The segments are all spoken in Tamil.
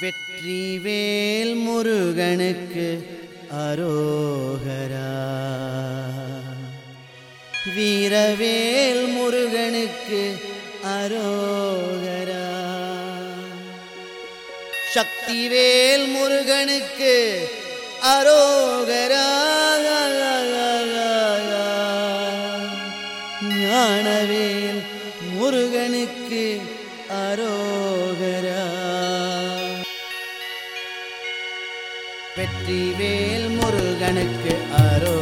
வெற்றி வேல் முருகனுக்கு அரோகரா. வீரவேல் முருகனுக்கு அரோகரா. சக்திவேல் முருகனுக்கு அரோகரா. வெற்றி வேல் முருகனுக்கு அரோ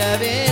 of it.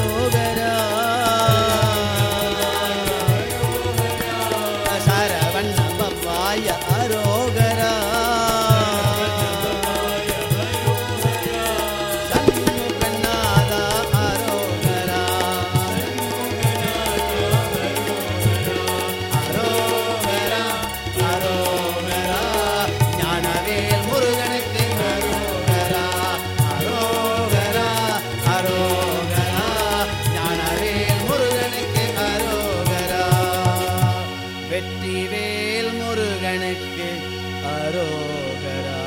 அரோகரா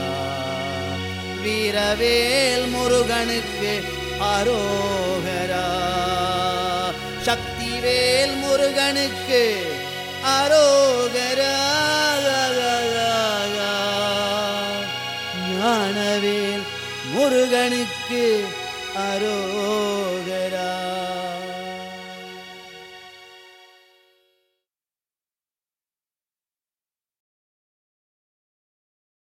வீரவேல் முருகனுக்கு அரோகரா. சக்திவேல் முருகனுக்கு அரோகரா. ஞானவேல் முருகனுக்கு அரோகரா.